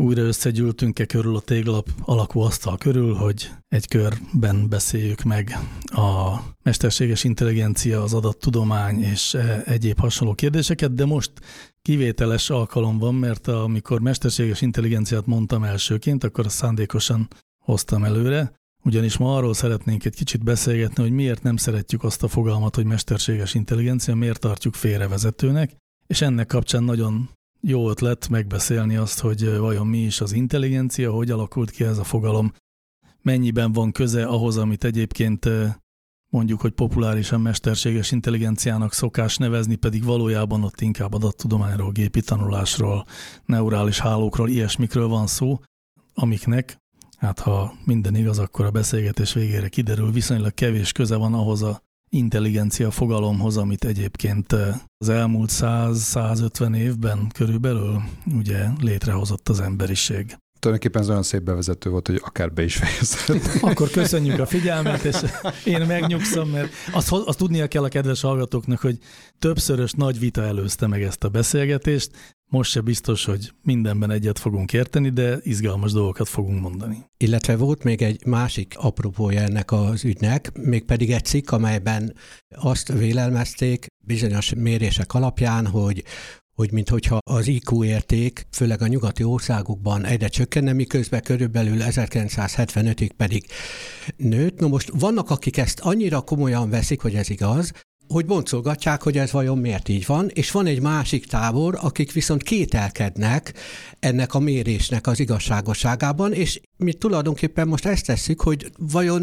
Újra összegyűltünk-e körül a téglap alakú asztal körül, hogy egy körben beszéljük meg a mesterséges intelligencia, az adattudomány és e, egyéb hasonló kérdéseket, de most kivételes alkalom van, mert amikor mesterséges intelligenciát mondtam elsőként, akkor azt szándékosan hoztam előre, ugyanis ma arról szeretnénk egy kicsit beszélgetni, hogy miért nem szeretjük azt a fogalmat, hogy mesterséges intelligencia, miért tartjuk félrevezetőnek, és ennek kapcsán nagyon jó ötlet megbeszélni azt, hogy vajon mi is az intelligencia, hogy alakult ki ez a fogalom, mennyiben van köze ahhoz, amit egyébként mondjuk, hogy populárisan mesterséges intelligenciának szokás nevezni, pedig valójában ott inkább adattudományról, gépi tanulásról, neurális hálókról, ilyesmikről van szó, amiknek, hát ha minden igaz, akkor a beszélgetés végére kiderül, viszonylag kevés köze van ahhoz a intelligencia fogalomhoz, amit egyébként az elmúlt 100-150 évben körülbelül ugye létrehozott az emberiség. Tulajdonképpen ez olyan szép bevezető volt, hogy akár be is fejezett. Akkor köszönjük a figyelmet, és én megnyugszom, mert azt, azt tudnia kell a kedves hallgatóknak, hogy többszörös nagy vita előzte meg ezt a beszélgetést. Most se biztos, hogy mindenben egyet fogunk érteni, de izgalmas dolgokat fogunk mondani. Illetve volt még egy másik apropója ennek az ügynek, mégpedig egy cikk, amelyben azt vélelmezték bizonyos mérések alapján, hogy hogy minthogyha az IQ érték, főleg a nyugati országokban egyre csökkenne, miközben körülbelül 1975-ig pedig nőtt. No most vannak, akik ezt annyira komolyan veszik, hogy ez igaz, hogy boncolgatják, hogy ez vajon miért így van, és van egy másik tábor, akik viszont kételkednek ennek a mérésnek az igazságosságában, és mi tulajdonképpen most ezt tesszük, hogy vajon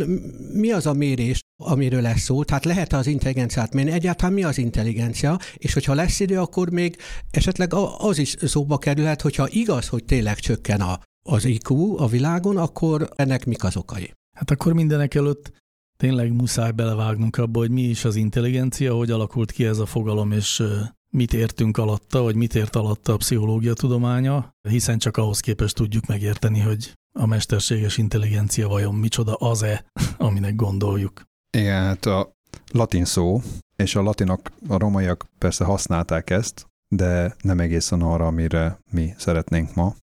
mi az a mérés, amiről lesz szó, tehát lehet az intelligenciát mérni, egyáltalán mi az intelligencia, és hogyha lesz idő, akkor még esetleg az is szóba kerülhet, hogyha igaz, hogy tényleg csökken a, az IQ a világon, akkor ennek mik az okai? Hát akkor mindenek előtt tényleg muszáj belevágnunk abba, hogy mi is az intelligencia, hogy alakult ki ez a fogalom, és mit értünk alatta, vagy mit ért alatta a pszichológia tudománya, hiszen csak ahhoz képest tudjuk megérteni, hogy a mesterséges intelligencia vajon micsoda az-e, aminek gondoljuk. Igen, hát a latin szó, és a latinok, a romaiak persze használták ezt, de nem egészen arra, amire mi szeretnénk ma,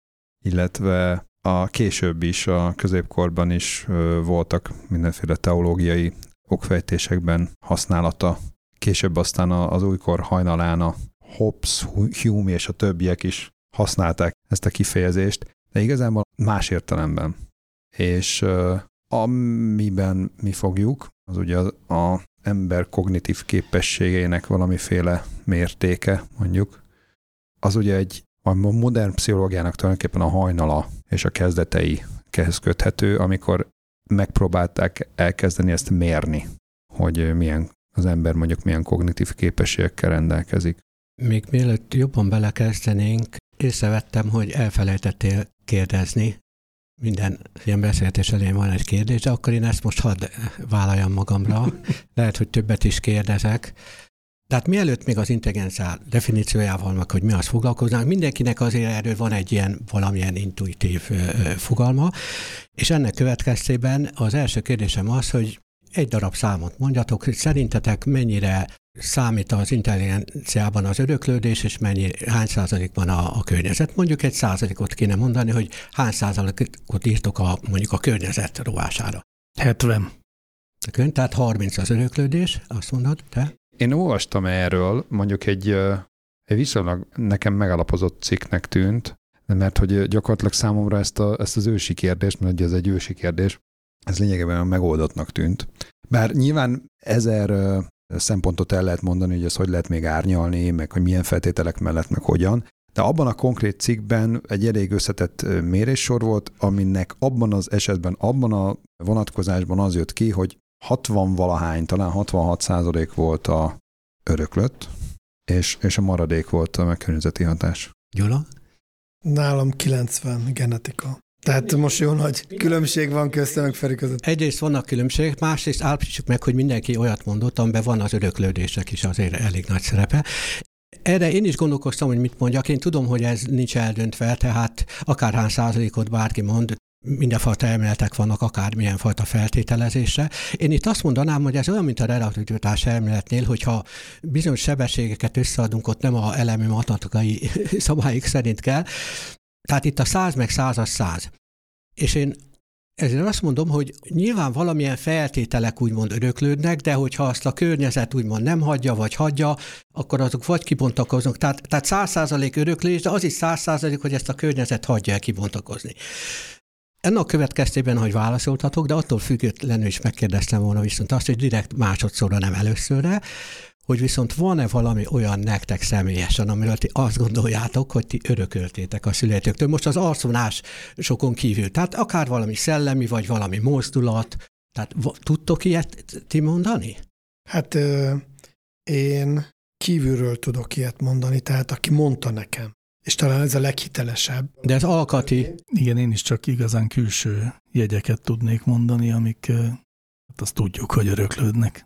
illetve a később is, a középkorban is voltak mindenféle teológiai okfejtésekben használata. Később aztán az újkor hajnalán a Hobbes, Hume és a többiek is használták ezt a kifejezést, de igazából más értelemben. És amiben mi fogjuk, az ugye a, a ember kognitív képességeinek valamiféle mértéke, mondjuk, az ugye egy a modern pszichológiának tulajdonképpen a hajnala és a kezdetei kezd köthető, amikor megpróbálták elkezdeni ezt mérni, hogy milyen az ember mondjuk milyen kognitív képességekkel rendelkezik. Még mielőtt jobban belekezdenénk, észrevettem, hogy elfelejtettél kérdezni. Minden ilyen beszélgetés elején van egy kérdés, de akkor én ezt most hadd vállaljam magamra. Lehet, hogy többet is kérdezek. Tehát mielőtt még az intelligencia definíciójával, meg hogy mi az foglalkoznánk, mindenkinek azért erről van egy ilyen valamilyen intuitív fogalma, és ennek következtében az első kérdésem az, hogy egy darab számot mondjatok, hogy szerintetek mennyire számít az intelligenciában az öröklődés, és mennyi, hány százalékban a, a környezet. Mondjuk egy százalékot kéne mondani, hogy hány százalékot írtok a, mondjuk a környezet rovására. 70. Tehát 30 az öröklődés, azt mondod, te? Én olvastam erről, mondjuk egy, egy viszonylag nekem megalapozott cikknek tűnt, mert hogy gyakorlatilag számomra ezt, a, ezt az ősi kérdést, mert ez egy ősi kérdés, ez lényegében megoldottnak tűnt. Bár nyilván ezer szempontot el lehet mondani, hogy ezt hogy lehet még árnyalni, meg hogy milyen feltételek mellett, meg hogyan, De abban a konkrét cikkben egy elég összetett méréssor volt, aminek abban az esetben, abban a vonatkozásban az jött ki, hogy 60 valahány, talán 66 százalék volt a öröklött, és, és a maradék volt a környezeti hatás. Gyula? Nálam 90 genetika. Tehát most jó nagy különbség van köztem meg Feri között. Egyrészt vannak különbségek, másrészt állapítsuk meg, hogy mindenki olyat mondott, amiben van az öröklődések is azért elég nagy szerepe. Erre én is gondolkoztam, hogy mit mondjak. Én tudom, hogy ez nincs eldöntve, tehát akárhány százalékot bárki mond, mindenfajta elméletek vannak, akármilyen fajta feltételezésre. Én itt azt mondanám, hogy ez olyan, mint a relativitás elméletnél, hogyha bizonyos sebességeket összeadunk, ott nem a elemi matematikai szabályok szerint kell. Tehát itt a száz meg száz az száz. És én ezért azt mondom, hogy nyilván valamilyen feltételek úgymond öröklődnek, de hogyha azt a környezet úgymond nem hagyja, vagy hagyja, akkor azok vagy kibontakoznak. Tehát, tehát 100% öröklés, de az is 100%, hogy ezt a környezet hagyja el kibontakozni. Ennek következtében, hogy válaszoltatok, de attól függetlenül is megkérdeztem volna viszont azt, hogy direkt másodszorra, nem előszörre, hogy viszont van-e valami olyan nektek személyesen, amiről ti azt gondoljátok, hogy ti örököltétek a születőktől. Most az arcvonás sokon kívül. Tehát akár valami szellemi, vagy valami mozdulat. Tehát tudtok ilyet ti mondani? Hát ö, én kívülről tudok ilyet mondani, tehát aki mondta nekem. És talán ez a leghitelesebb. De ez alkati. Igen, én is csak igazán külső jegyeket tudnék mondani, amik hát azt tudjuk, hogy öröklődnek.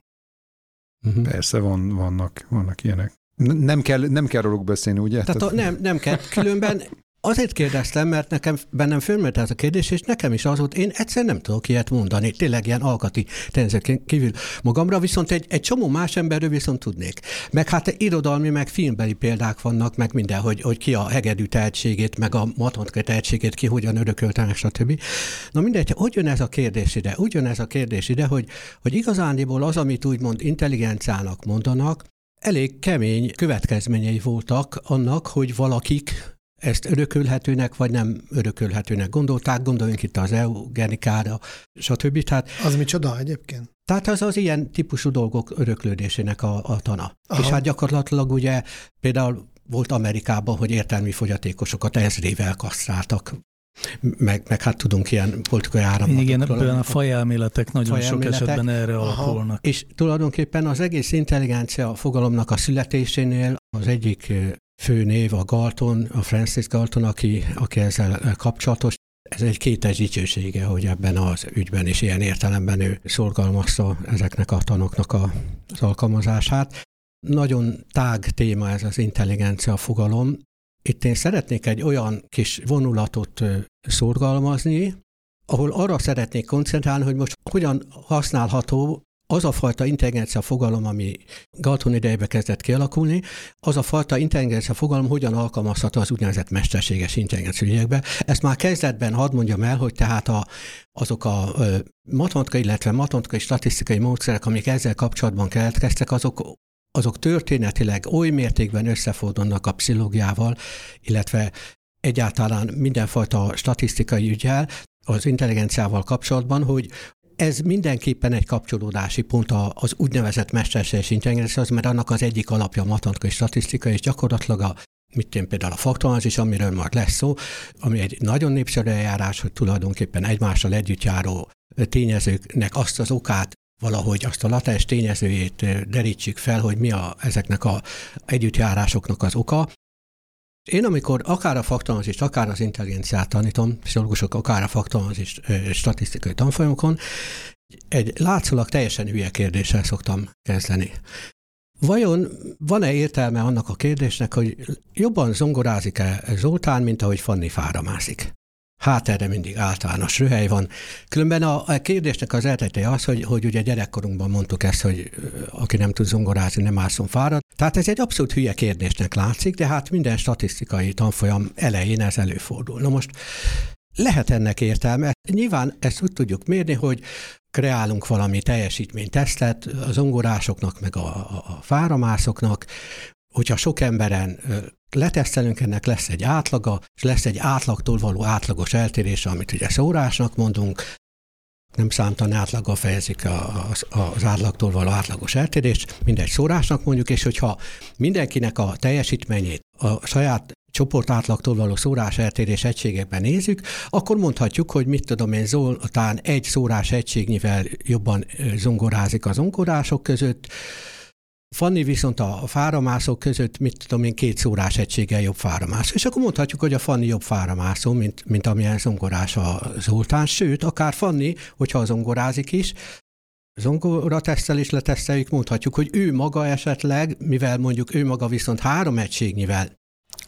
Uh-huh. Persze van, vannak, vannak ilyenek. Nem kell, nem kell róluk beszélni, ugye? Tehát a, nem, nem kell. Különben Azért kérdeztem, mert nekem bennem fölmerült ez a kérdés, és nekem is az volt, én egyszer nem tudok ilyet mondani, tényleg ilyen alkati tényezők kívül magamra, viszont egy, egy csomó más emberről viszont tudnék. Meg hát irodalmi, meg filmbeli példák vannak, meg minden, hogy, hogy ki a hegedű tehetségét, meg a matematika tehetségét, ki hogyan örököltenek, stb. Na mindegy, hogy jön ez a kérdés ide? Úgy jön ez a kérdés ide, hogy, hogy igazándiból az, amit úgymond intelligenciának mondanak, elég kemény következményei voltak annak, hogy valakik ezt örökölhetőnek, vagy nem örökölhetőnek gondolták, gondoljunk itt az eugenikára, stb. Tehát, az micsoda egyébként? Tehát az az ilyen típusú dolgok öröklődésének a, a tana. Aha. És hát gyakorlatilag ugye például volt Amerikában, hogy értelmi fogyatékosokat ezrével kasztráltak meg, meg hát tudunk ilyen politikai áramlatokról. Igen, ebben a fajelméletek nagyon fajelméletek. sok esetben erre Aha. alakulnak. És tulajdonképpen az egész intelligencia fogalomnak a születésénél az egyik fő név a Galton, a Francis Galton, aki, aki ezzel kapcsolatos. Ez egy kétes dicsősége, hogy ebben az ügyben is ilyen értelemben ő szorgalmazta ezeknek a tanoknak a, az alkalmazását. Nagyon tág téma ez az intelligencia fogalom. Itt én szeretnék egy olyan kis vonulatot szorgalmazni, ahol arra szeretnék koncentrálni, hogy most hogyan használható az a fajta intelligencia fogalom, ami Galton idejében kezdett kialakulni, az a fajta intelligencia fogalom hogyan alkalmazható az úgynevezett mesterséges intelligencia ügyekbe. Ezt már kezdetben hadd mondjam el, hogy tehát a, azok a matematikai, illetve matematikai statisztikai módszerek, amik ezzel kapcsolatban keletkeztek, azok azok történetileg oly mértékben összefordulnak a pszichológiával, illetve egyáltalán mindenfajta statisztikai ügyel, az intelligenciával kapcsolatban, hogy ez mindenképpen egy kapcsolódási pont az úgynevezett mesterséges intelligencia, mert annak az egyik alapja a matematikai statisztika, és gyakorlatilag a mit én például a faktorázis, amiről majd lesz szó, ami egy nagyon népszerű eljárás, hogy tulajdonképpen egymással együtt járó tényezőknek azt az okát valahogy azt a latens tényezőjét derítsük fel, hogy mi a, ezeknek a együttjárásoknak az oka, én amikor akár a faktorozist, akár az intelligenciát tanítom, pszichológusok akár a faktorozist statisztikai tanfolyamokon, egy látszólag teljesen hülye kérdéssel szoktam kezdeni. Vajon van-e értelme annak a kérdésnek, hogy jobban zongorázik-e Zoltán, mint ahogy Fanni fáramászik? Hát erre mindig általános röhely van. Különben a, a kérdésnek az eredete az, hogy, hogy ugye gyerekkorunkban mondtuk ezt, hogy aki nem tud zongorázni, nem ászom fárad. Tehát ez egy abszolút hülye kérdésnek látszik, de hát minden statisztikai tanfolyam elején ez előfordul. Na most lehet ennek értelme. Nyilván ezt úgy tudjuk mérni, hogy kreálunk valami teljesítménytesztet a zongorásoknak, meg a, a, a fáramászoknak, hogyha sok emberen letesztelünk, ennek lesz egy átlaga, és lesz egy átlagtól való átlagos eltérés, amit ugye szórásnak mondunk, nem számtalan átlaggal fejezik az, az átlagtól való átlagos eltérést, mindegy szórásnak mondjuk, és hogyha mindenkinek a teljesítményét a saját csoport átlagtól való szórás eltérés egységekben nézzük, akkor mondhatjuk, hogy mit tudom én, Zoltán egy szórás egységnyivel jobban zongorázik az zongorások között, Fanni viszont a fáramászok között, mit tudom én, két szórás egységgel jobb fáramász. És akkor mondhatjuk, hogy a Fanni jobb fáramászó, mint, mint amilyen zongorás a Zoltán. Sőt, akár Fanni, hogyha zongorázik is, zongora tesztel is leteszteljük, mondhatjuk, hogy ő maga esetleg, mivel mondjuk ő maga viszont három egységnyivel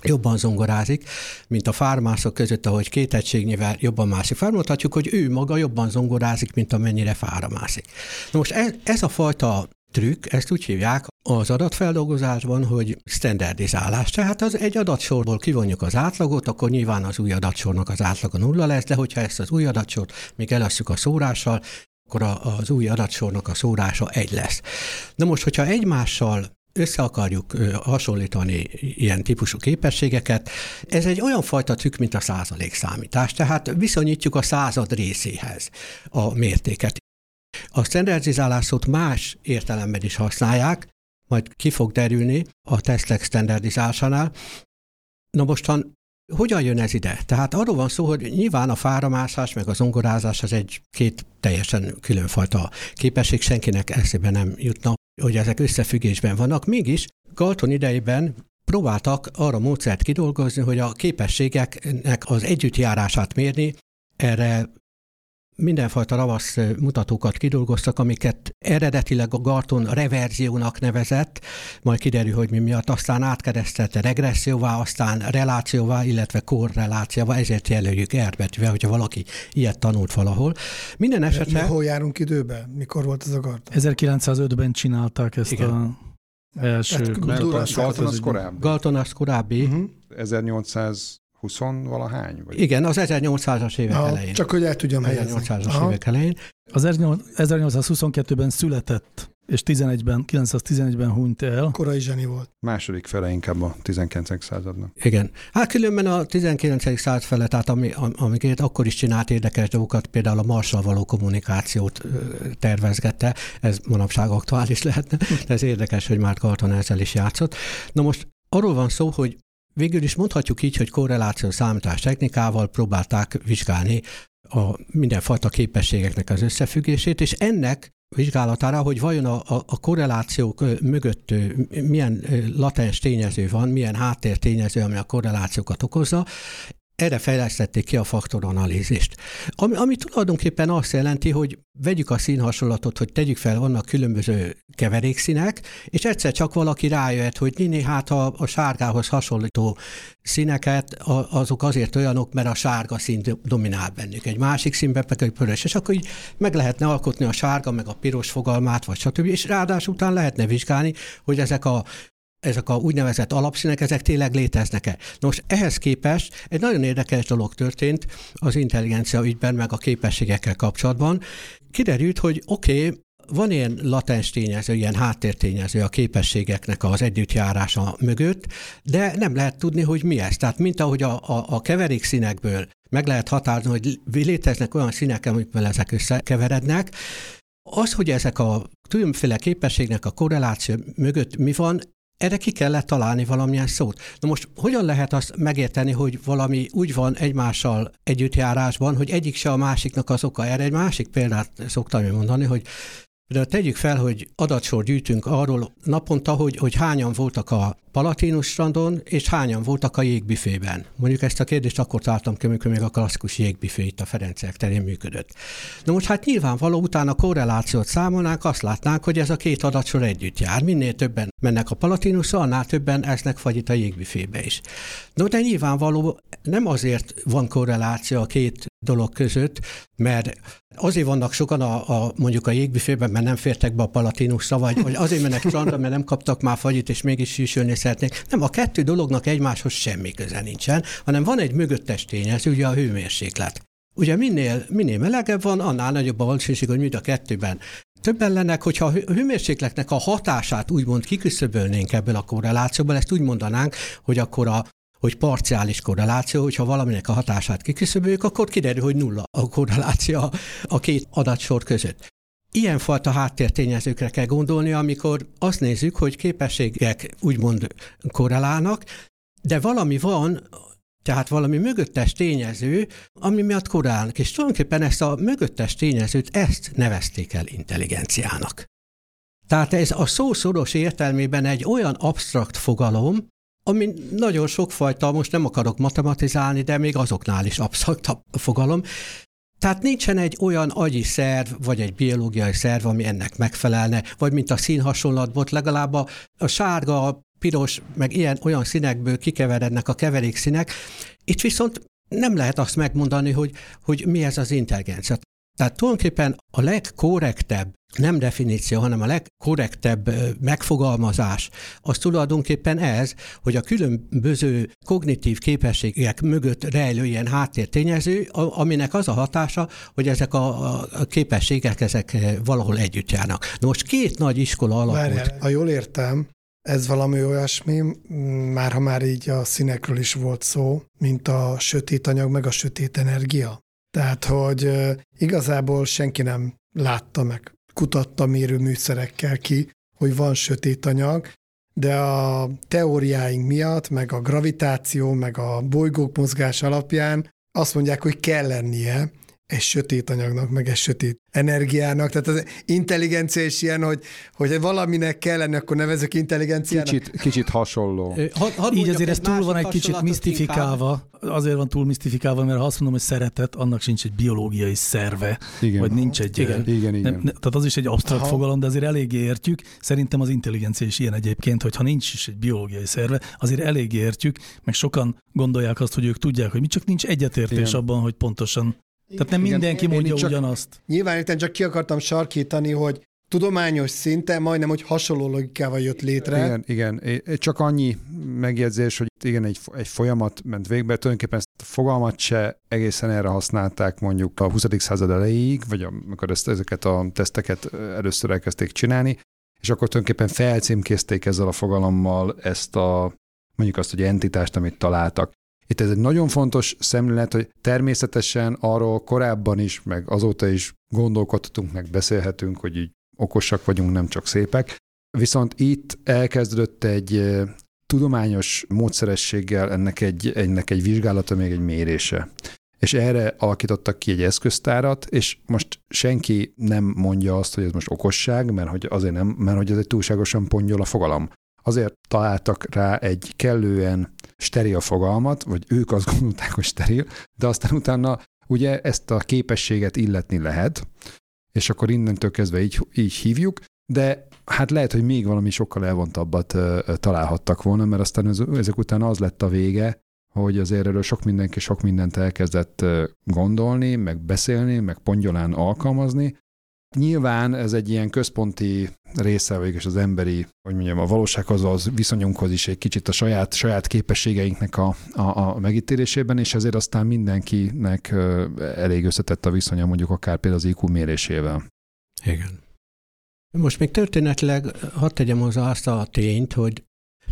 jobban zongorázik, mint a fármászok között, ahogy két egységnyivel jobban mászik. Felmondhatjuk, hogy ő maga jobban zongorázik, mint amennyire fáramászik. Na most ez, ez a fajta trükk, ezt úgy hívják az adatfeldolgozásban, hogy standardizálás. Tehát az egy adatsorból kivonjuk az átlagot, akkor nyilván az új adatsornak az átlaga nulla lesz, de hogyha ezt az új adatsort még elasszuk a szórással, akkor az új adatsornak a szórása egy lesz. Na most, hogyha egymással össze akarjuk hasonlítani ilyen típusú képességeket, ez egy olyan fajta trükk, mint a százalékszámítás, tehát viszonyítjuk a század részéhez a mértéket. A standardizálás szót más értelemben is használják, majd ki fog derülni a tesztek standardizálásánál. Na mostan hogyan jön ez ide? Tehát arról van szó, hogy nyilván a fáramászás meg az zongorázás az egy két teljesen különfajta képesség, senkinek eszébe nem jutna, hogy ezek összefüggésben vannak. Mégis Galton idejében próbáltak arra módszert kidolgozni, hogy a képességeknek az együttjárását mérni, erre mindenfajta ravasz mutatókat kidolgoztak, amiket eredetileg a Garton reverziónak nevezett, majd kiderül, hogy mi miatt, aztán átkeresztelte regresszióvá, aztán relációvá, illetve korrelációvá, ezért jelöljük erbetűvel, hogyha valaki ilyet tanult valahol. Minden esetre... Hol járunk időben? Mikor volt ez a Garton? 1905-ben csinálták ezt Igen. a első... Galton az korábbi. Galton az korábbi. Uh-huh. 1800 20 valahány? Vagy? Igen, az 1800-as évek Aha, elején. Csak hogy el tudjam helyezni. 1800-as évek elején. Az 1822-ben született, és 11-ben, 911-ben hunyt el. Korai zseni volt. Második fele inkább a 19. századnak. Igen. Hát különben a 19. század fele, tehát ami, amiket akkor is csinált érdekes dolgokat, például a Marssal való kommunikációt tervezgette, ez manapság aktuális lehetne, de ez érdekes, hogy már Carton ezzel is játszott. Na most arról van szó, hogy Végül is mondhatjuk így, hogy korreláció számítás technikával próbálták vizsgálni a mindenfajta képességeknek az összefüggését, és ennek vizsgálatára, hogy vajon a, a, korrelációk mögött milyen latens tényező van, milyen háttértényező, ami a korrelációkat okozza, erre fejlesztették ki a faktoranalízist. Ami, ami tulajdonképpen azt jelenti, hogy vegyük a színhasonlatot, hogy tegyük fel, vannak különböző keverékszínek, és egyszer csak valaki rájött, hogy nini, hát a, a sárgához hasonlító színeket, azok azért olyanok, mert a sárga szín dominál bennük. Egy másik színben pedig piros, és akkor így meg lehetne alkotni a sárga, meg a piros fogalmát, vagy stb. És ráadásul után lehetne vizsgálni, hogy ezek a ezek a úgynevezett alapszínek, ezek tényleg léteznek-e. Nos, ehhez képest egy nagyon érdekes dolog történt az intelligencia ügyben, meg a képességekkel kapcsolatban. Kiderült, hogy oké, okay, van ilyen latens tényező, ilyen háttértényező a képességeknek az együttjárása mögött, de nem lehet tudni, hogy mi ez. Tehát mint ahogy a, a, a keverék színekből meg lehet határozni, hogy léteznek olyan színek, amikben ezek összekeverednek, az, hogy ezek a különféle képességnek a korreláció mögött mi van, erre ki kellett találni valamilyen szót. Na most hogyan lehet azt megérteni, hogy valami úgy van egymással együttjárásban, hogy egyik se a másiknak az oka? Erre egy másik példát szoktam mondani, hogy de tegyük fel, hogy adatsor gyűjtünk arról naponta, hogy, hogy hányan voltak a Palatinus strandon, és hányan voltak a jégbüfében. Mondjuk ezt a kérdést akkor találtam ki, amikor még a klasszikus jégbüfé itt a Ferencek terén működött. Na most hát nyilvánvaló utána korrelációt számolnánk, azt látnánk, hogy ez a két adatsor együtt jár. Minél többen mennek a Palatinusra, annál többen esznek vagy itt a jégbüfébe is. No, de nyilvánvaló nem azért van korreláció a két dolog között, mert azért vannak sokan a, a mondjuk a jégbüfében, mert nem fértek be a Palatinusra, vagy, vagy azért mennek strandra, mert nem kaptak már fagyit, és mégis sűsölni szeretnék. Nem, a kettő dolognak egymáshoz semmi köze nincsen, hanem van egy mögöttes tényező, ugye a hőmérséklet. Ugye minél, minél melegebb van, annál nagyobb a valószínűség, hogy mind a kettőben többen lennek, hogyha a hőmérsékletnek a hatását úgymond kiküszöbölnénk ebből a korrelációból, ezt úgy mondanánk, hogy akkor a, hogy parciális korreláció, hogyha valaminek a hatását kiküszöböljük, akkor kiderül, hogy nulla a korreláció a két adatsor között. Ilyenfajta háttértényezőkre kell gondolni, amikor azt nézzük, hogy képességek úgymond korrelálnak, de valami van, tehát valami mögöttes tényező, ami miatt korrelálnak, és tulajdonképpen ezt a mögöttes tényezőt, ezt nevezték el intelligenciának. Tehát ez a szószoros értelmében egy olyan absztrakt fogalom, ami nagyon sokfajta, most nem akarok matematizálni, de még azoknál is absztraktabb fogalom. Tehát nincsen egy olyan agyi szerv, vagy egy biológiai szerv, ami ennek megfelelne, vagy mint a színhasonlatból, legalább a, a sárga, a piros, meg ilyen olyan színekből kikeverednek a keverékszínek. Itt viszont nem lehet azt megmondani, hogy, hogy mi ez az intelligencia. Tehát tulajdonképpen a legkorrektebb, nem definíció, hanem a legkorrektebb megfogalmazás, az tulajdonképpen ez, hogy a különböző kognitív képességek mögött rejlő ilyen háttértényező, aminek az a hatása, hogy ezek a, képességek ezek valahol együtt járnak. Na most két nagy iskola alakult. Várjál, ha jól értem, ez valami olyasmi, már ha már így a színekről is volt szó, mint a sötét anyag, meg a sötét energia. Tehát, hogy igazából senki nem látta meg, kutatta mérőműszerekkel ki, hogy van sötét anyag, de a teóriáink miatt, meg a gravitáció, meg a bolygók mozgás alapján azt mondják, hogy kell lennie, egy sötét anyagnak, meg egy sötét energiának. Tehát az intelligencia is ilyen, hogy, hogy valaminek kell lenni, akkor nevezek intelligenciának. Kicsit, kicsit hasonló. Had, had Így azért ez túl van egy kicsit misztifikálva. Azért van túl misztifikálva, mert ha azt mondom, hogy szeretet, annak sincs egy biológiai szerve. Igen. Vagy nincs egy... Igen, igen, igen. Nem, ne, tehát az is egy absztrakt Aha. fogalom, de azért eléggé értjük. Szerintem az intelligencia is ilyen egyébként, hogy ha nincs is egy biológiai szerve, azért eléggé értjük, meg sokan gondolják azt, hogy ők tudják, hogy mi csak nincs egyetértés igen. abban, hogy pontosan tehát nem mindenki Igen, mondja csak, ugyanazt. Nyilván én csak ki akartam sarkítani, hogy tudományos szinten majdnem, hogy hasonló logikával jött létre. Igen, igen. Csak annyi megjegyzés, hogy igen, egy, egy folyamat ment végbe, tulajdonképpen ezt a fogalmat se egészen erre használták mondjuk a 20. század elejéig, vagy amikor ezt, ezeket a teszteket először elkezdték csinálni, és akkor tulajdonképpen felcímkézték ezzel a fogalommal ezt a mondjuk azt, hogy entitást, amit találtak. Itt ez egy nagyon fontos szemlélet, hogy természetesen arról korábban is, meg azóta is gondolkodhatunk, meg beszélhetünk, hogy így okosak vagyunk, nem csak szépek. Viszont itt elkezdődött egy tudományos módszerességgel ennek egy, ennek egy vizsgálata, még egy mérése. És erre alakítottak ki egy eszköztárat, és most senki nem mondja azt, hogy ez most okosság, mert hogy azért nem, mert hogy ez egy túlságosan pongyol a fogalom. Azért találtak rá egy kellően steril fogalmat, vagy ők azt gondolták, hogy steril, de aztán utána ugye ezt a képességet illetni lehet, és akkor innentől kezdve így, így hívjuk, de hát lehet, hogy még valami sokkal elvontabbat találhattak volna, mert aztán ezek után az lett a vége, hogy azért erről sok mindenki sok mindent elkezdett gondolni, meg beszélni, meg pongyolán alkalmazni, Nyilván ez egy ilyen központi része végül az emberi, hogy mondjam, a valósághoz, az viszonyunkhoz is egy kicsit a saját, saját képességeinknek a, a, a megítélésében, és ezért aztán mindenkinek elég összetett a viszonya mondjuk akár például az IQ mérésével. Igen. Most még történetileg hadd tegyem hozzá azt a tényt, hogy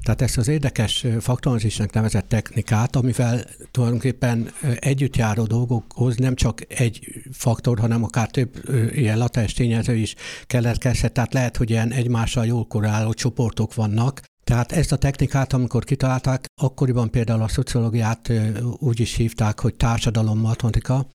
tehát ezt az érdekes faktorizisnek nevezett technikát, amivel tulajdonképpen együtt járó dolgokhoz nem csak egy faktor, hanem akár több ilyen latens tényező is keletkezhet, tehát lehet, hogy ilyen egymással jól korreláló csoportok vannak, tehát ezt a technikát, amikor kitalálták, akkoriban például a szociológiát úgy is hívták, hogy társadalommatematika,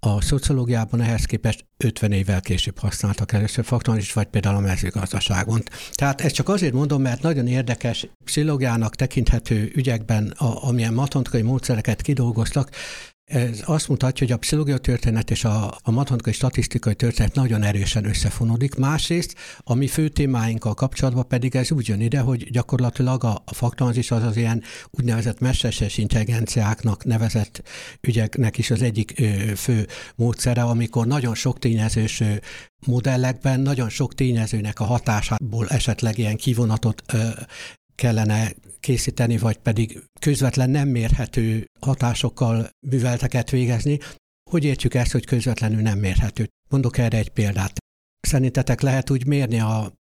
a szociológiában ehhez képest 50 évvel később használtak először faktorizist, vagy például a mezőgazdaságon. Tehát ezt csak azért mondom, mert nagyon érdekes pszichológiának tekinthető ügyekben, a, amilyen matematikai módszereket kidolgoztak, ez azt mutatja, hogy a pszichológia történet és a, a matematikai statisztikai történet nagyon erősen összefonódik. Másrészt a mi fő témáinkkal kapcsolatban pedig ez úgy jön ide, hogy gyakorlatilag a, a faktorizis az az ilyen úgynevezett mesterséges intelligenciáknak nevezett ügyeknek is az egyik ö, fő módszere, amikor nagyon sok tényezős ö, modellekben nagyon sok tényezőnek a hatásából esetleg ilyen kivonatot ö, kellene készíteni, vagy pedig közvetlen nem mérhető hatásokkal művelteket végezni. Hogy értjük ezt, hogy közvetlenül nem mérhető? Mondok erre egy példát. Szerintetek lehet úgy mérni a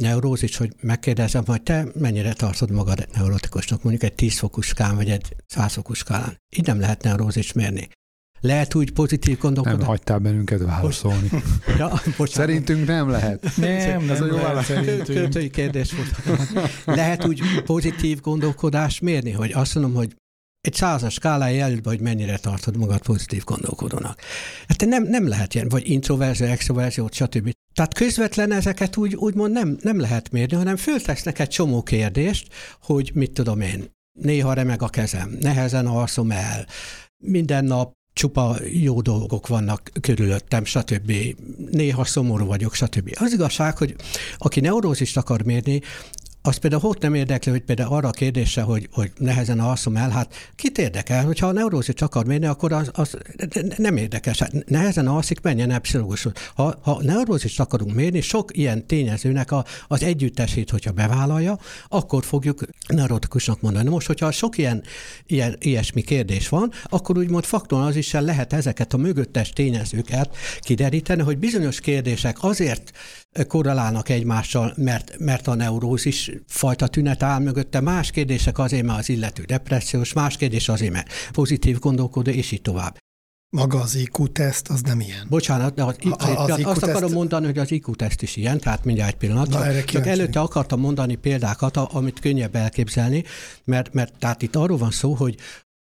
neurózis, hogy megkérdezem, hogy te mennyire tartod magad neurotikusnak, mondjuk egy 10 fokos skálán, vagy egy 100 fokos skálán. Így nem lehet neurózis mérni. Lehet úgy pozitív gondolkodni. Nem hagytál bennünket válaszolni. ja, bocsánat. Szerintünk nem lehet. Nem, Ez a jó válasz. Költői kérdés volt. Lehet úgy pozitív gondolkodást mérni, hogy azt mondom, hogy egy százas skálája jelölt, hogy mennyire tartod magad pozitív gondolkodónak. Hát nem, nem lehet ilyen, vagy introverzió, extroverzió, stb. Tehát közvetlen ezeket úgy, úgymond nem, nem lehet mérni, hanem föltesznek egy csomó kérdést, hogy mit tudom én, néha remeg a kezem, nehezen alszom el, minden nap csupa jó dolgok vannak körülöttem, stb. Néha szomorú vagyok, stb. Az igazság, hogy aki neurózist akar mérni, az például ott nem érdekli, hogy például arra a kérdésre, hogy, hogy nehezen alszom el, hát kit érdekel, hogyha a neurózist akar mérni, akkor az, az nem érdekes. Hát nehezen alszik, menjen el pszichológushoz. Ha, ha neurózist akarunk mérni, sok ilyen tényezőnek a, az együttesét, hogyha bevállalja, akkor fogjuk neurotikusnak mondani. Most, hogyha sok ilyen, ilyen ilyesmi kérdés van, akkor úgymond is lehet ezeket a mögöttes tényezőket kideríteni, hogy bizonyos kérdések azért korrelálnak egymással, mert, mert a neurózis fajta tünet áll mögötte, más kérdések azért, mert az illető depressziós, más kérdés azért, mert pozitív gondolkodó, és így tovább. Maga az IQ-teszt, az nem ilyen. Bocsánat, de az, A- az az IQ azt akarom teszt- mondani, hogy az IQ-teszt is ilyen, tehát mindjárt egy pillanat. Na, Csak, erre csak előtte akartam mondani példákat, amit könnyebb elképzelni, mert, mert tehát itt arról van szó, hogy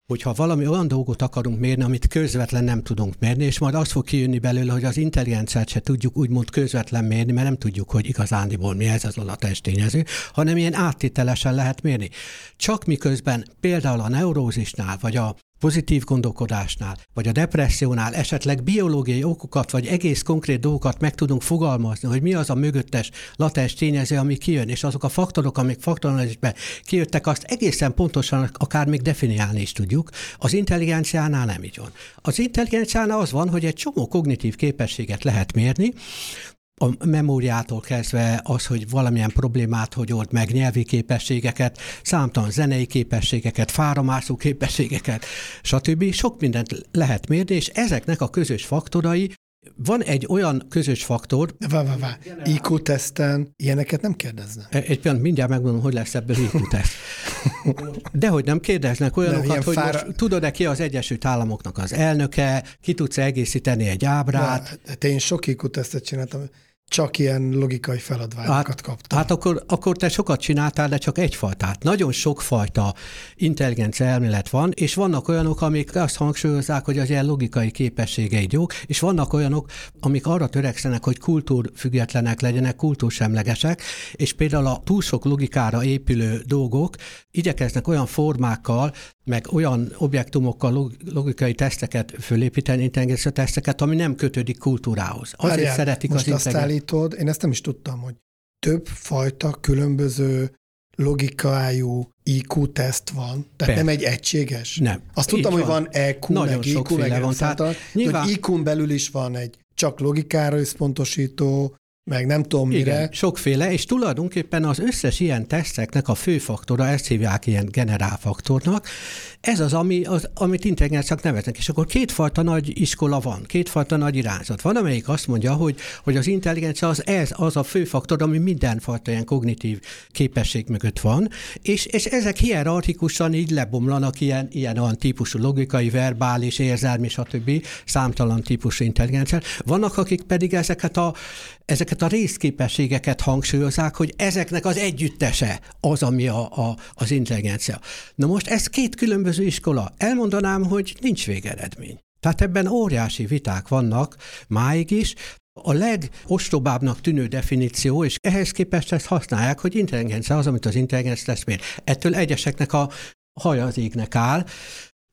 hogyha valami olyan dolgot akarunk mérni, amit közvetlen nem tudunk mérni, és majd az fog kijönni belőle, hogy az intelligenciát se tudjuk úgymond közvetlen mérni, mert nem tudjuk, hogy igazándiból mi ez az a latens tényező, hanem ilyen áttételesen lehet mérni. Csak miközben például a neurózisnál, vagy a pozitív gondolkodásnál, vagy a depressziónál esetleg biológiai okokat, vagy egész konkrét dolgokat meg tudunk fogalmazni, hogy mi az a mögöttes latens tényező, ami kijön, és azok a faktorok, amik faktoralizmusban kijöttek, azt egészen pontosan akár még definiálni is tudjuk. Az intelligenciánál nem így van. Az intelligenciánál az van, hogy egy csomó kognitív képességet lehet mérni, a memóriától kezdve az, hogy valamilyen problémát hogy old meg, nyelvi képességeket, számtalan zenei képességeket, fáramászó képességeket, stb. Sok mindent lehet mérni, és ezeknek a közös faktorai, van egy olyan közös faktor, Vá, vá, vá. IQ-teszten ilyeneket nem kérdezne. egy pillanat, mindjárt megmondom, hogy lesz ebből IQ teszt. De hogy nem kérdeznek olyanokat, hogy fára- most tudod-e ki az Egyesült Államoknak az elnöke, ki tudsz egészíteni egy ábrát, Hát én sok IQ-tesztet csináltam, csak ilyen logikai feladványokat Hát, kaptam. hát akkor, akkor te sokat csináltál, de csak egyfajtát. Nagyon sokfajta intelligencia elmélet van, és vannak olyanok, amik azt hangsúlyozzák, hogy az ilyen logikai képességeid jók, és vannak olyanok, amik arra törekszenek, hogy kultúrfüggetlenek legyenek, kultúrsemlegesek, és például a túl sok logikára épülő dolgok igyekeznek olyan formákkal, meg olyan objektumokkal log- logikai teszteket fölépíteni, intelligencia teszteket, ami nem kötődik kultúrához. Azért Várjál, szeretik most az azt intelligencia. állítod, én ezt nem is tudtam, hogy több fajta különböző logikájú IQ-teszt van, tehát Persze. nem egy egységes. Nem. Azt tudtam, Így hogy van EQ, Nagyon meg IQ, meg van, van, tehát nyilván- nyilván... IQ-n belül is van egy csak logikára összpontosító, meg nem tudom mire. Igen, sokféle, és tulajdonképpen az összes ilyen teszteknek a fő faktora, ezt hívják ilyen generálfaktornak, ez az, ami, az amit intelligenciának neveznek. És akkor kétfajta nagy iskola van, kétfajta nagy irányzat. Van, amelyik azt mondja, hogy, hogy az intelligencia az ez, az a fő faktor, ami mindenfajta ilyen kognitív képesség mögött van, és, és ezek hierarchikusan így lebomlanak ilyen, ilyen olyan típusú logikai, verbális, érzelmi, stb. számtalan típusú intelligencia. Vannak, akik pedig ezeket a, ezeket a részképességeket hangsúlyozzák, hogy ezeknek az együttese az, ami a, a, az intelligencia. Na most ez két különböző iskola. Elmondanám, hogy nincs végeredmény. Tehát ebben óriási viták vannak máig is, a legostobábbnak tűnő definíció, és ehhez képest ezt használják, hogy intelligencia az, amit az intelligencia tesz mér. Ettől egyeseknek a haja az égnek áll,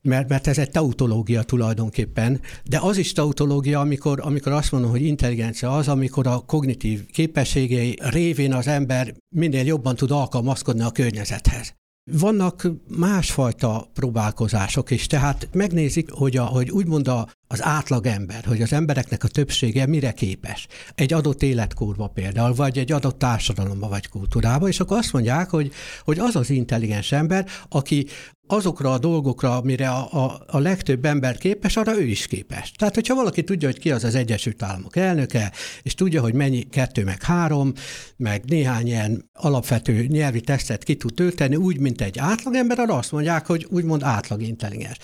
mert, mert ez egy tautológia tulajdonképpen, de az is tautológia, amikor, amikor azt mondom, hogy intelligencia az, amikor a kognitív képességei révén az ember minél jobban tud alkalmazkodni a környezethez. Vannak másfajta próbálkozások is, tehát megnézik, hogy, a, hogy úgymond a, az átlag ember, hogy az embereknek a többsége mire képes. Egy adott életkorba például, vagy egy adott társadalomba vagy kultúrába, és akkor azt mondják, hogy, hogy az az intelligens ember, aki azokra a dolgokra, amire a, a, a legtöbb ember képes, arra ő is képes. Tehát, hogyha valaki tudja, hogy ki az az Egyesült Államok elnöke, és tudja, hogy mennyi kettő meg három, meg néhány ilyen alapvető nyelvi tesztet ki tud tölteni, úgy, mint egy átlagember, arra azt mondják, hogy úgymond átlag intelligens.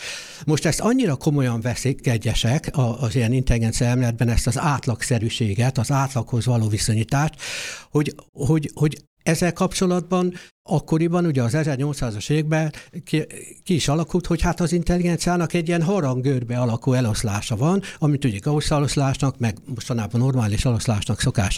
Most ezt annyira komolyan veszik egyesek az ilyen intelligencia elméletben, ezt az átlagszerűséget, az átlaghoz való viszonyítást, hogy, hogy, hogy ezzel kapcsolatban akkoriban, ugye az 1800-as években ki, ki is alakult, hogy hát az intelligenciának egy ilyen harangörbe alakú eloszlása van, amit ugye Gauss eloszlásnak, meg mostanában normális eloszlásnak szokás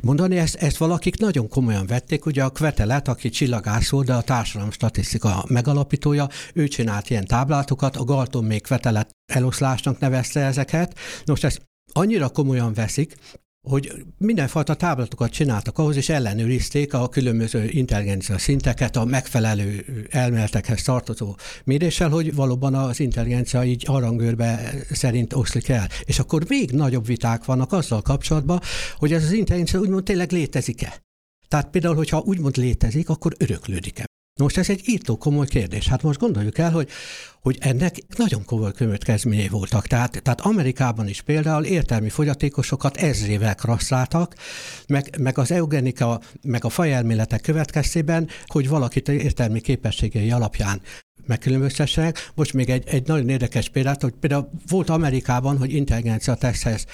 mondani. Ezt, ezt valakik nagyon komolyan vették, ugye a Kvetelet, aki csillagász volt, de a társadalom statisztika megalapítója, ő csinált ilyen táblátokat, a Galton még Kvetelet eloszlásnak nevezte ezeket. Most ezt annyira komolyan veszik, hogy mindenfajta táblatokat csináltak ahhoz, és ellenőrizték a különböző intelligencia szinteket a megfelelő elméletekhez tartozó méréssel, hogy valóban az intelligencia így harangőrbe szerint oszlik el. És akkor még nagyobb viták vannak azzal kapcsolatban, hogy ez az intelligencia úgymond tényleg létezik-e. Tehát például, hogyha úgymond létezik, akkor öröklődik-e. Most ez egy írtó komoly kérdés. Hát most gondoljuk el, hogy, hogy ennek nagyon komoly következményei voltak. Tehát, tehát Amerikában is például értelmi fogyatékosokat ezrével krasszáltak, meg, meg az eugenika, meg a fajelméletek következtében, hogy valakit értelmi képességei alapján megkülönböztessenek. Most még egy, egy nagyon érdekes példát, hogy például volt Amerikában, hogy intelligencia teszthez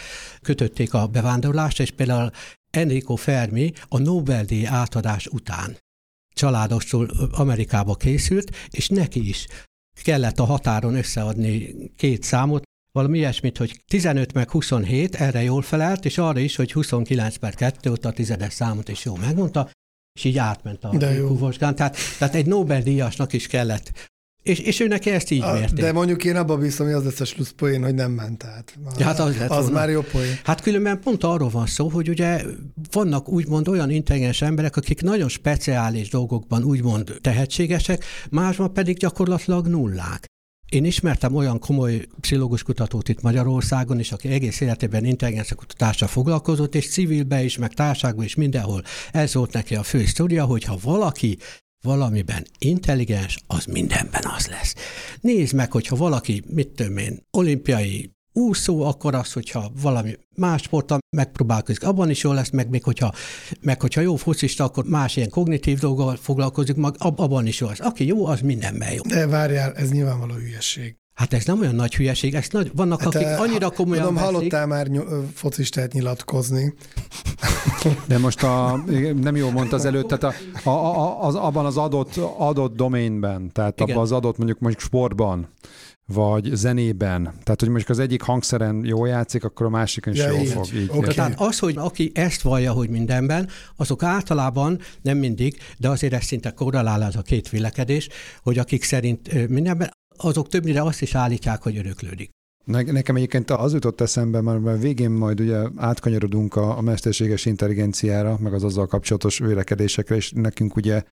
kötötték a bevándorlást, és például Enrico Fermi a Nobel-díj átadás után családostól Amerikába készült, és neki is kellett a határon összeadni két számot, valami ilyesmit, hogy 15 meg 27, erre jól felelt, és arra is, hogy 29 per 2, ott a tizedes számot is jól megmondta, és így átment a kuvosgán. Tehát, tehát egy Nobel-díjasnak is kellett és, és ő neki ezt így a, mérték. De mondjuk én abban bízom, hogy az lesz a slusz poén, hogy nem ment át. Ja, hát az, az már jó poén. Hát különben pont arról van szó, hogy ugye vannak úgymond olyan intelligens emberek, akik nagyon speciális dolgokban úgymond tehetségesek, másban pedig gyakorlatilag nullák. Én ismertem olyan komoly pszichológus kutatót itt Magyarországon is, aki egész életében intelligencia kutatással foglalkozott, és civilbe is, meg társágban is mindenhol. Ez volt neki a fő sztoria, hogy ha valaki valamiben intelligens, az mindenben az lesz. Nézd meg, hogyha valaki, mit tudom én, olimpiai úszó, akkor az, hogyha valami más sporttal megpróbálkozik, abban is jó lesz, meg még hogyha, meg hogyha jó focista, akkor más ilyen kognitív dolgokkal foglalkozik, mag, abban is jó lesz. Aki jó, az mindenben jó. De várjál, ez nyilvánvaló hülyeség. Hát ez nem olyan nagy hülyeség, ez nagy, vannak, hát akik annyira komolyan Tudom, hallottál már ny- focistát nyilatkozni. De most a, nem jó mondta az előtt, tehát a, a, a, az, abban az adott, adott doménben, tehát Igen. abban az adott mondjuk mondjuk sportban, vagy zenében. Tehát, hogy mondjuk az egyik hangszeren jól játszik, akkor a másikon is ja, jól így. fog. Így okay. Tehát az, hogy aki ezt vallja, hogy mindenben, azok általában, nem mindig, de azért ez szinte korrelál ez a két vélekedés, hogy akik szerint mindenben, azok többnyire azt is állítják, hogy öröklődik. Nekem egyébként az jutott eszembe, mert végén majd ugye átkanyarodunk a, a mesterséges intelligenciára, meg az azzal kapcsolatos vélekedésekre, és nekünk ugye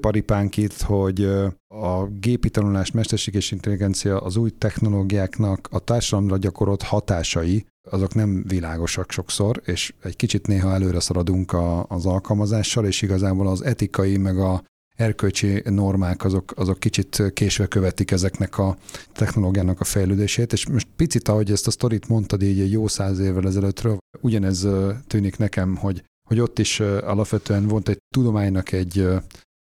paripánk itt, hogy a gépi tanulás, mesterséges intelligencia, az új technológiáknak a társadalomra gyakorolt hatásai, azok nem világosak sokszor, és egy kicsit néha előre szaladunk a, az alkalmazással, és igazából az etikai, meg a erkölcsi normák azok, azok kicsit késve követik ezeknek a technológiának a fejlődését, és most picit, ahogy ezt a sztorit mondtad így jó száz évvel ezelőttről, ugyanez tűnik nekem, hogy, hogy ott is alapvetően volt egy tudománynak egy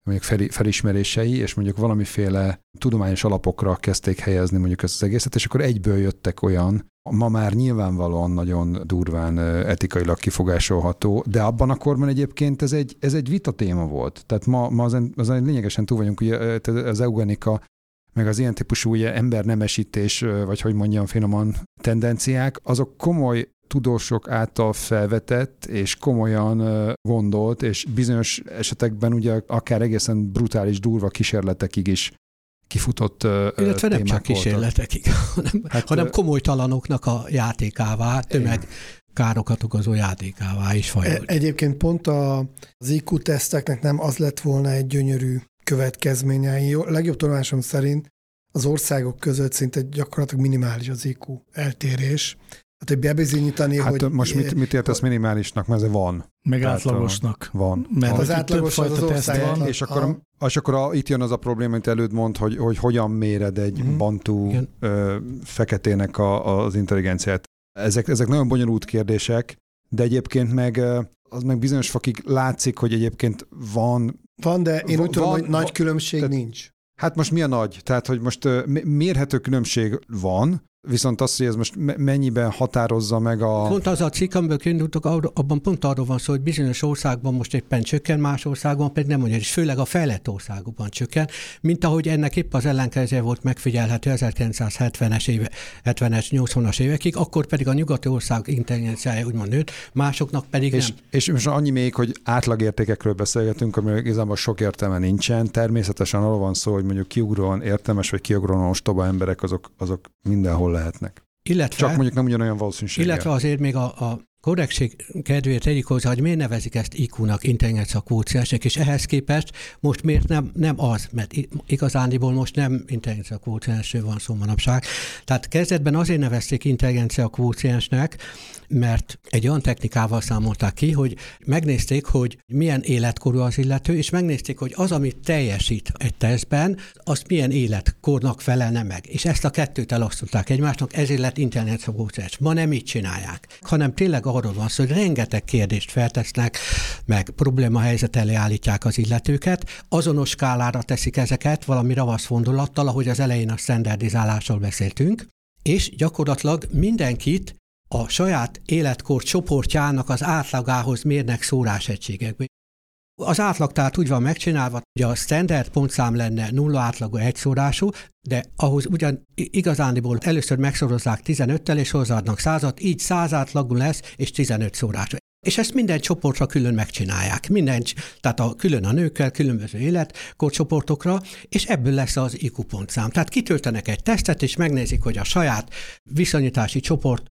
mondjuk felismerései, és mondjuk valamiféle tudományos alapokra kezdték helyezni mondjuk ezt az egészet, és akkor egyből jöttek olyan, ma már nyilvánvalóan nagyon durván etikailag kifogásolható, de abban a korban egyébként ez egy, ez egy vita téma volt. Tehát ma, ma azon, azon lényegesen túl vagyunk, ugye az eugenika meg az ilyen típusú ugye, embernemesítés, vagy hogy mondjam finoman, tendenciák, azok komoly tudósok által felvetett és komolyan gondolt, és bizonyos esetekben ugye akár egészen brutális, durva kísérletekig is kifutott Illetve nem csak kísérletekig, hanem, hát, hanem komolytalanoknak a játékává, tömeg károkat okozó játékává is fajult. Egyébként pont a, az IQ teszteknek nem az lett volna egy gyönyörű következménye. A legjobb tudomásom szerint az országok között szinte gyakorlatilag minimális az IQ eltérés. Hát, hogy bebizonyítani, Hát hogy... most mit, mit értesz minimálisnak, mert ez van. Meg Tehát, átlagosnak. Van. Mert van. Az hogy átlagos az az ország- van, és akkor, Aha. és akkor a, itt jön az a probléma, amit előd mond, hogy, hogy hogyan méred egy Mhm. bantú Igen. ö, feketének a, az intelligenciát. Ezek, ezek nagyon bonyolult kérdések, de egyébként meg az meg bizonyos fokig látszik, hogy egyébként van, Van, de én úgy tudom, hogy nagy különbség tehát- nincs. hát most mi a nagy? Tehát, hogy most mérhető különbség van, viszont az, hogy ez most me- mennyiben határozza meg a... Pont az a cikk, amiből kiindultok, abban pont arról van szó, hogy bizonyos országban most éppen csökken, más országban pedig nem mondja, és főleg a fejlett országokban csökken, mint ahogy ennek épp az ellenkezője volt megfigyelhető 1970-es éve, 70-es, 80-as évekig, akkor pedig a nyugati ország intelligenciája úgymond nőtt, másoknak pedig És, nem. és most annyi még, hogy átlagértékekről beszélgetünk, ami igazából sok értelme nincsen. Természetesen arról van szó, hogy mondjuk kiugróan értelmes, vagy kiugróan ostoba emberek, azok, azok mindenhol lehetnek. Illetve, Csak mondjuk nem ugyanolyan valószínűséggel. illetve azért még a, a korrektség kedvéért tegyük hozzá, hogy miért nevezik ezt IQ-nak, intelligencia kvóciensnek, és ehhez képest most miért nem, nem az, mert i- igazániból most nem intelligencia kvóciensről van szó manapság. Tehát kezdetben azért nevezték intelligencia kvóciensnek, mert egy olyan technikával számolták ki, hogy megnézték, hogy milyen életkorú az illető, és megnézték, hogy az, amit teljesít egy tesztben, azt milyen életkornak felelne meg. És ezt a kettőt elosztották egymásnak, ezért lett kvóciens. Ma nem így csinálják, hanem tényleg arról van szó, hogy rengeteg kérdést feltesznek, meg probléma helyzet elé állítják az illetőket, azonos skálára teszik ezeket, valami ravasz vondulattal, ahogy az elején a standardizálásról beszéltünk, és gyakorlatilag mindenkit a saját életkor csoportjának az átlagához mérnek szórásegységekbe. Az átlag tehát úgy van megcsinálva, hogy a standard pontszám lenne nulla átlagú egyszórású, de ahhoz ugyan igazániból először megszorozzák 15-tel, és hozzáadnak százat, így száz átlagú lesz, és 15 szórású. És ezt minden csoportra külön megcsinálják. Minden, tehát a, külön a nőkkel, különböző életkorcsoportokra, és ebből lesz az IQ pontszám. Tehát kitöltenek egy tesztet, és megnézik, hogy a saját viszonyítási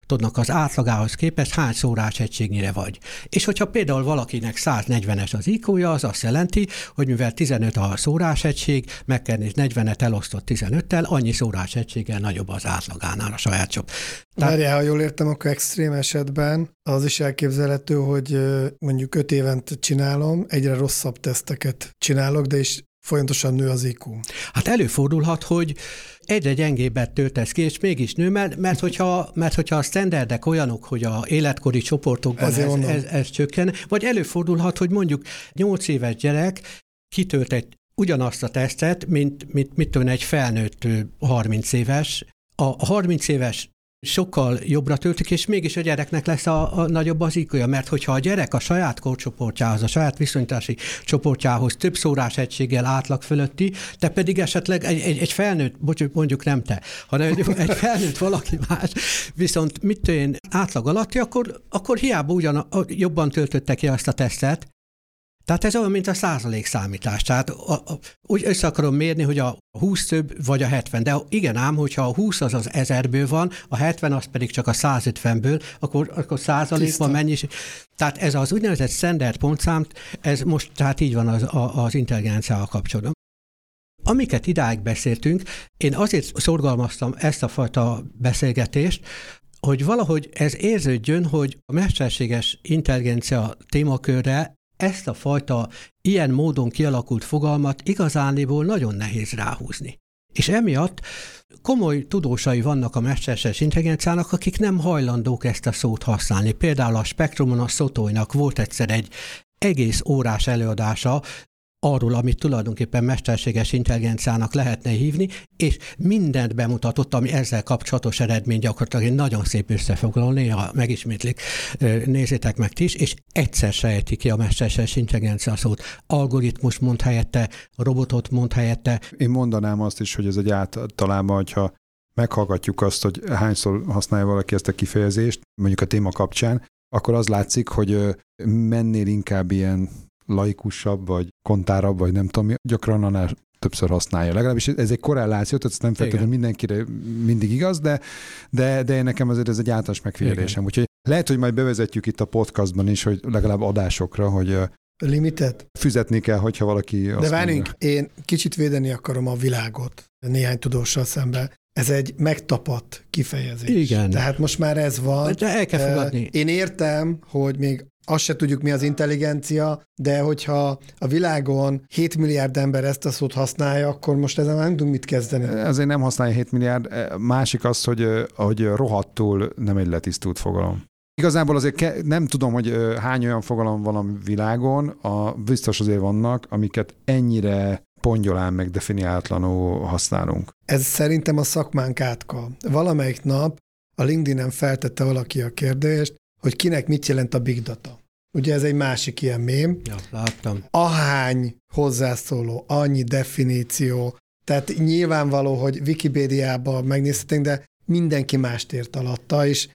csoportodnak az átlagához képest hány szórás egységnyire vagy. És hogyha például valakinek 140-es az IQ-ja, az azt jelenti, hogy mivel 15 a szórás egység, meg kell nézni 40-et elosztott 15-tel, annyi szórás egységgel nagyobb az átlagánál a saját csoport. Tehát- Várjál, ha jól értem, akkor extrém esetben az is elképzelhető, hogy mondjuk öt évente csinálom, egyre rosszabb teszteket csinálok, de is folyamatosan nő az IQ. Hát előfordulhat, hogy egyre gyengébbet töltesz ki, és mégis nő, mert, mert, hogyha, mert hogyha a standardek olyanok, hogy a életkori csoportokban Ezért ez, mondom. ez, ez csökken, vagy előfordulhat, hogy mondjuk 8 éves gyerek kitölt egy ugyanazt a tesztet, mint, mint mit tudom, egy felnőtt ö, 30 éves. A 30 éves sokkal jobbra töltik, és mégis a gyereknek lesz a, a nagyobb az iq mert hogyha a gyerek a saját korcsoportjához, a saját viszonyítási csoportjához több szórás egységgel átlag fölötti, te pedig esetleg egy, egy, egy felnőtt, bocs, mondjuk nem te, hanem egy, egy felnőtt valaki más, viszont mit én, átlag alatti, akkor, akkor hiába ugyan a- jobban töltötte ki azt a tesztet, tehát ez olyan, mint a százalék számítás. Tehát a, a, úgy össze akarom mérni, hogy a 20 több, vagy a 70. De igen ám, hogyha a 20 az az ezerből van, a 70 az pedig csak a 150-ből, akkor, akkor százalékban mennyiség. Tehát ez az úgynevezett standard pontszám, ez most tehát így van az, a, az intelligenciával kapcsolatban. Amiket idáig beszéltünk, én azért szorgalmaztam ezt a fajta beszélgetést, hogy valahogy ez érződjön, hogy a mesterséges intelligencia témakörre ezt a fajta ilyen módon kialakult fogalmat igazániból nagyon nehéz ráhúzni. És emiatt komoly tudósai vannak a mesterséges intelligenciának, akik nem hajlandók ezt a szót használni. Például a Spektrumon a Szotóinak volt egyszer egy egész órás előadása arról, amit tulajdonképpen mesterséges intelligenciának lehetne hívni, és mindent bemutatott, ami ezzel kapcsolatos eredmény gyakorlatilag. Egy nagyon szép összefoglaló, néha megismétlik, nézzétek meg ti is, és egyszer sejti ki a mesterséges intelligencia szót. Algoritmus mond helyette, robotot mond helyette, Én mondanám azt is, hogy ez egy általában, hogyha meghallgatjuk azt, hogy hányszor használja valaki ezt a kifejezést, mondjuk a téma kapcsán, akkor az látszik, hogy mennél inkább ilyen laikusabb, vagy kontárabb, vagy nem tudom, gyakran annál többször használja. Legalábbis ez egy korreláció, tehát ez nem feltétlenül mindenkire mindig igaz, de, de, de nekem azért ez egy általános megfigyelésem. Úgyhogy lehet, hogy majd bevezetjük itt a podcastban is, hogy legalább adásokra, hogy ö, limitet. Fizetni kell, hogyha valaki De várjunk, én kicsit védeni akarom a világot néhány tudóssal szemben. Ez egy megtapadt kifejezés. Igen. Tehát most már ez van. De el kell fogadni. Én értem, hogy még azt se tudjuk, mi az intelligencia, de hogyha a világon 7 milliárd ember ezt a szót használja, akkor most ezen már nem tudunk mit kezdeni. Ezért nem használja 7 milliárd. Másik az, hogy, hogy rohadtul nem egy letisztult fogalom. Igazából azért ke- nem tudom, hogy hány olyan fogalom van a világon, a, biztos azért vannak, amiket ennyire pongyolán meg definiáltlanul használunk. Ez szerintem a szakmánk átka. Valamelyik nap a LinkedIn-en feltette valaki a kérdést, hogy kinek mit jelent a big data. Ugye ez egy másik ilyen mém. Ja, láttam. Ahány hozzászóló, annyi definíció, tehát nyilvánvaló, hogy Wikipédiában megnézhetünk, de mindenki mást ért alatta, és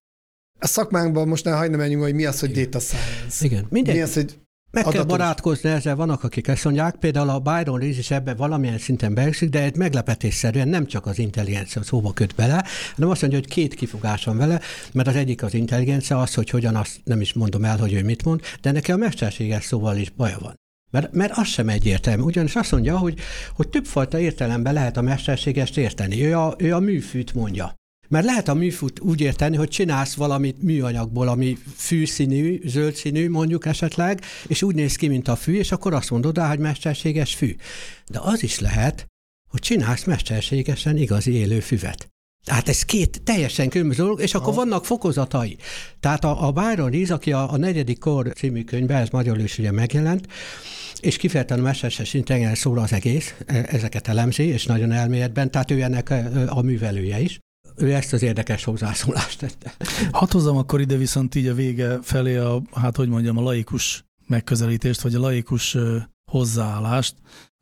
a szakmánkban most ne hagyd menjünk, hogy mi az, hogy data science. Igen, mindegy. Mi az, hogy Meg kell Adatos. barátkozni ezzel, vannak, akik ezt mondják, például a Byron Rees is ebbe valamilyen szinten beesik, de egy meglepetésszerűen nem csak az intelligencia szóba köt bele, hanem azt mondja, hogy két kifogás van vele, mert az egyik az intelligencia, az, hogy hogyan, azt nem is mondom el, hogy ő mit mond, de neki a mesterséges szóval is baja van. Mert, mert az sem egyértelmű. Ugyanis azt mondja, hogy, hogy többfajta értelemben lehet a mesterségest érteni. Ő a, ő a műfűt mondja. Mert lehet a műfűt úgy érteni, hogy csinálsz valamit műanyagból, ami fűszínű, zöld színű mondjuk esetleg, és úgy néz ki, mint a fű, és akkor azt mondod rá, hogy mesterséges fű. De az is lehet, hogy csinálsz mesterségesen igazi élő füvet. Tehát ez két teljesen különböző dolog, és akkor vannak fokozatai. Tehát a, a Byron Rees, aki a, a negyedik kor című könyvben, ez magyarul is ugye megjelent, és kifejezetten a mesterséges intelligencia szól az egész, e- ezeket elemzi, és nagyon elméletben, tehát ő ennek e, a művelője is. Ő ezt az érdekes hozzászólást tette. Hadd hozzam akkor ide viszont így a vége felé a, hát hogy mondjam, a laikus megközelítést, vagy a laikus hozzáállást,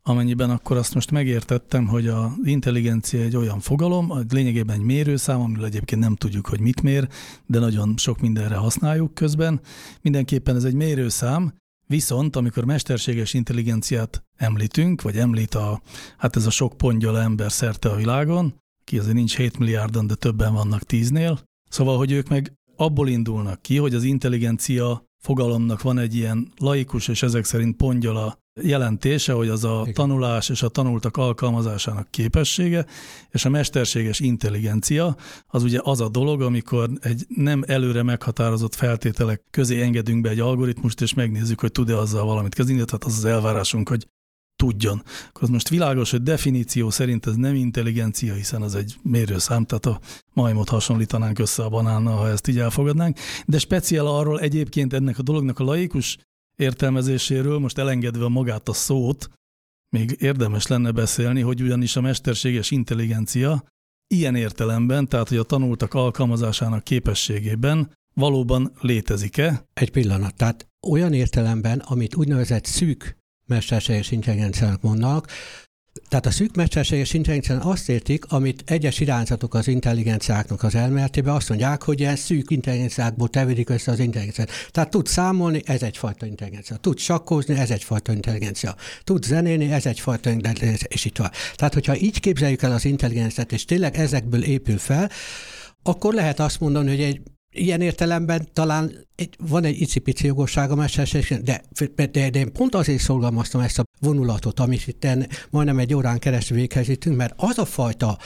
amennyiben akkor azt most megértettem, hogy az intelligencia egy olyan fogalom, lényegében egy mérőszám, amiről egyébként nem tudjuk, hogy mit mér, de nagyon sok mindenre használjuk közben. Mindenképpen ez egy mérőszám, viszont amikor mesterséges intelligenciát említünk, vagy említ a, hát ez a sok pongyol ember szerte a világon, ki azért nincs 7 milliárdan, de többen vannak 10-nél, Szóval, hogy ők meg abból indulnak ki, hogy az intelligencia fogalomnak van egy ilyen laikus és ezek szerint pongyola jelentése, hogy az a Igen. tanulás és a tanultak alkalmazásának képessége, és a mesterséges intelligencia az ugye az a dolog, amikor egy nem előre meghatározott feltételek közé engedünk be egy algoritmust, és megnézzük, hogy tud-e azzal valamit kezdeni, tehát az az elvárásunk, hogy tudjon. Akkor az most világos, hogy definíció szerint ez nem intelligencia, hiszen az egy mérőszám, tehát a majmot hasonlítanánk össze a banánnal, ha ezt így elfogadnánk, de speciál arról egyébként ennek a dolognak a laikus értelmezéséről, most elengedve magát a szót, még érdemes lenne beszélni, hogy ugyanis a mesterséges intelligencia ilyen értelemben, tehát hogy a tanultak alkalmazásának képességében valóban létezik-e? Egy pillanat. Tehát olyan értelemben, amit úgynevezett szűk mesterséges intelligenciának mondnak, tehát a szűk mesterséges intelligencia azt értik, amit egyes irányzatok az intelligenciáknak az elméletében azt mondják, hogy ilyen szűk intelligenciákból tevédik össze az intelligenciát. Tehát tud számolni, ez egyfajta intelligencia. Tud sakkozni, ez egyfajta intelligencia. Tud zenélni, ez egyfajta intelligencia, és itt van. Tehát, hogyha így képzeljük el az intelligenciát, és tényleg ezekből épül fel, akkor lehet azt mondani, hogy egy ilyen értelemben talán egy, van egy icipici jogosság a mesterséges, de, de, de én pont azért szolgalmaztam ezt a vonulatot, amit itt majdnem egy órán keresztül végezítünk, mert az a fajta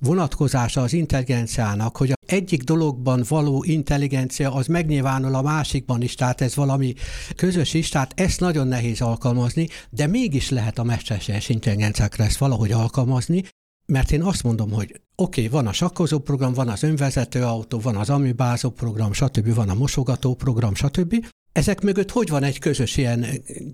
vonatkozása az intelligenciának, hogy egyik dologban való intelligencia az megnyilvánul a másikban is, tehát ez valami közös is, tehát ezt nagyon nehéz alkalmazni, de mégis lehet a mesterséges intelligenciákra ezt valahogy alkalmazni, mert én azt mondom, hogy oké, okay, van a sakkozó program, van az önvezető autó, van az amibázó program, stb., van a mosogató program, stb. Ezek mögött hogy van egy közös ilyen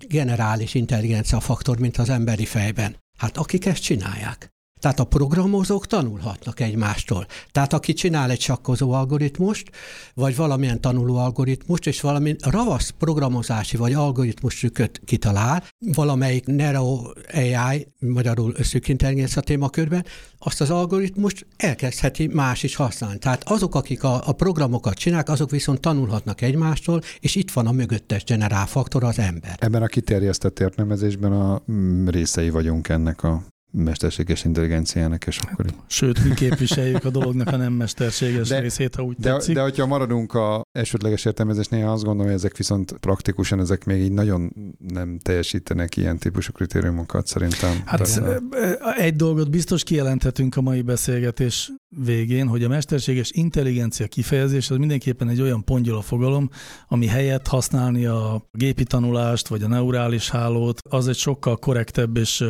generális intelligencia faktor, mint az emberi fejben? Hát akik ezt csinálják. Tehát a programozók tanulhatnak egymástól. Tehát aki csinál egy sakkozó algoritmust, vagy valamilyen tanuló algoritmust, és valami ravasz programozási vagy algoritmus trükköt kitalál, valamelyik Nero AI, magyarul szűk intelligencia témakörben, azt az algoritmust elkezdheti más is használni. Tehát azok, akik a, a programokat csinálják, azok viszont tanulhatnak egymástól, és itt van a mögöttes generálfaktor, az ember. Ebben a kiterjesztett értelmezésben a mm, részei vagyunk ennek a mesterséges intelligenciának, és akkor így. Sőt, mi képviseljük a dolognak a nem mesterséges De- részét, ha úgy De, tetszik. de hogyha maradunk a elsődleges értelmezésnél, azt gondolom, hogy ezek viszont praktikusan, ezek még így nagyon nem teljesítenek ilyen típusú kritériumokat szerintem. Hát Tehát, ö, egy dolgot biztos kijelenthetünk a mai beszélgetés végén, hogy a mesterséges intelligencia kifejezés az mindenképpen egy olyan pongyola fogalom, ami helyett használni a gépi tanulást vagy a neurális hálót, az egy sokkal korrektebb és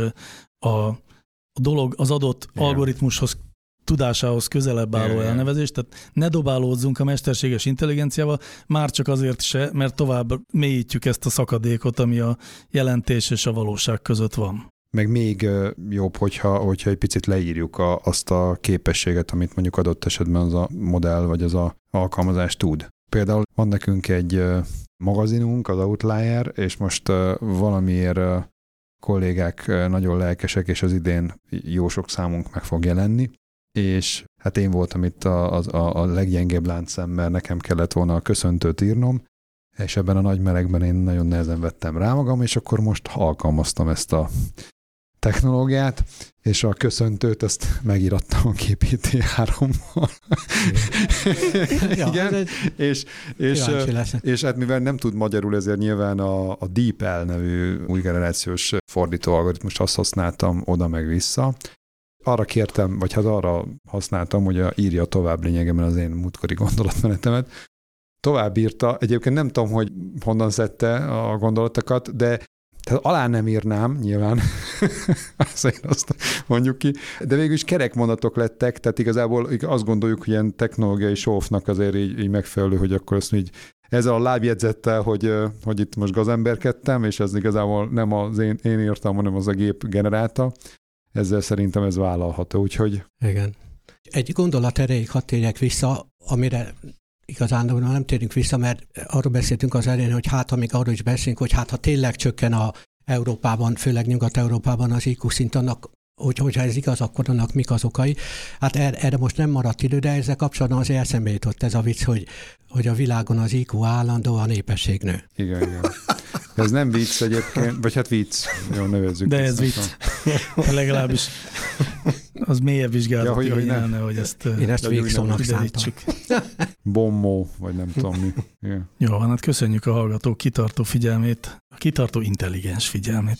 a dolog az adott Igen. algoritmushoz tudásához közelebb álló Igen. elnevezés, tehát ne dobálózzunk a mesterséges intelligenciával, már csak azért se, mert tovább mélyítjük ezt a szakadékot, ami a jelentés és a valóság között van. Meg még jobb, hogyha, hogyha egy picit leírjuk a, azt a képességet, amit mondjuk adott esetben az a modell vagy az a alkalmazás tud. Például van nekünk egy magazinunk, az Outlier, és most valamiért kollégák nagyon lelkesek, és az idén jó sok számunk meg fog jelenni, és hát én voltam itt a, a, a leggyengébb láncszem, mert nekem kellett volna a köszöntőt írnom, és ebben a nagy melegben én nagyon nehezen vettem rá magam, és akkor most alkalmaztam ezt a technológiát, és a köszöntőt azt megírattam a GPT-3-mal. Ja, ez Igen, egy és, és, leszek. és hát mivel nem tud magyarul, ezért nyilván a, a DeepL nevű új generációs fordító algoritmust azt használtam oda meg vissza. Arra kértem, vagy hát arra használtam, hogy a- írja tovább lényegében az én múltkori gondolatmenetemet. Tovább írta, egyébként nem tudom, hogy honnan szedte a gondolatokat, de tehát alá nem írnám, nyilván, azért azt mondjuk ki, de végül is kerek mondatok lettek, tehát igazából azt gondoljuk, hogy ilyen technológiai sófnak azért így, így megfelelő, hogy akkor azt így ezzel a lábjegyzettel, hogy, hogy itt most gazemberkedtem, és ez igazából nem az én, én írtam, hanem az a gép generálta, ezzel szerintem ez vállalható, úgyhogy Igen. Egy gondolat erejéig hadd térjek vissza, amire igazán nem térünk vissza, mert arról beszéltünk az elején, hogy hát, ha még arról is beszélünk, hogy hát, ha tényleg csökken a Európában, főleg Nyugat-Európában az IQ szint, annak hogy, hogyha ez igaz, akkor annak mik az okai. Hát er, erre most nem maradt idő, de ezzel kapcsolatban azért eszembe jutott ez a vicc, hogy, hogy a világon az IQ állandó, a népesség nő. igen, igen. Ez nem vicc egyébként, vagy hát vicc, jó, nevezzük. De ez vicc. Legalábbis az mélyebb vizsgálat Ja, hogy- hogy nem. hogy ezt Én ezt végszónak szántam. Bommó, vagy nem tudom mi. Igen. Jó, van, hát köszönjük a hallgató kitartó figyelmét, a kitartó intelligens figyelmét.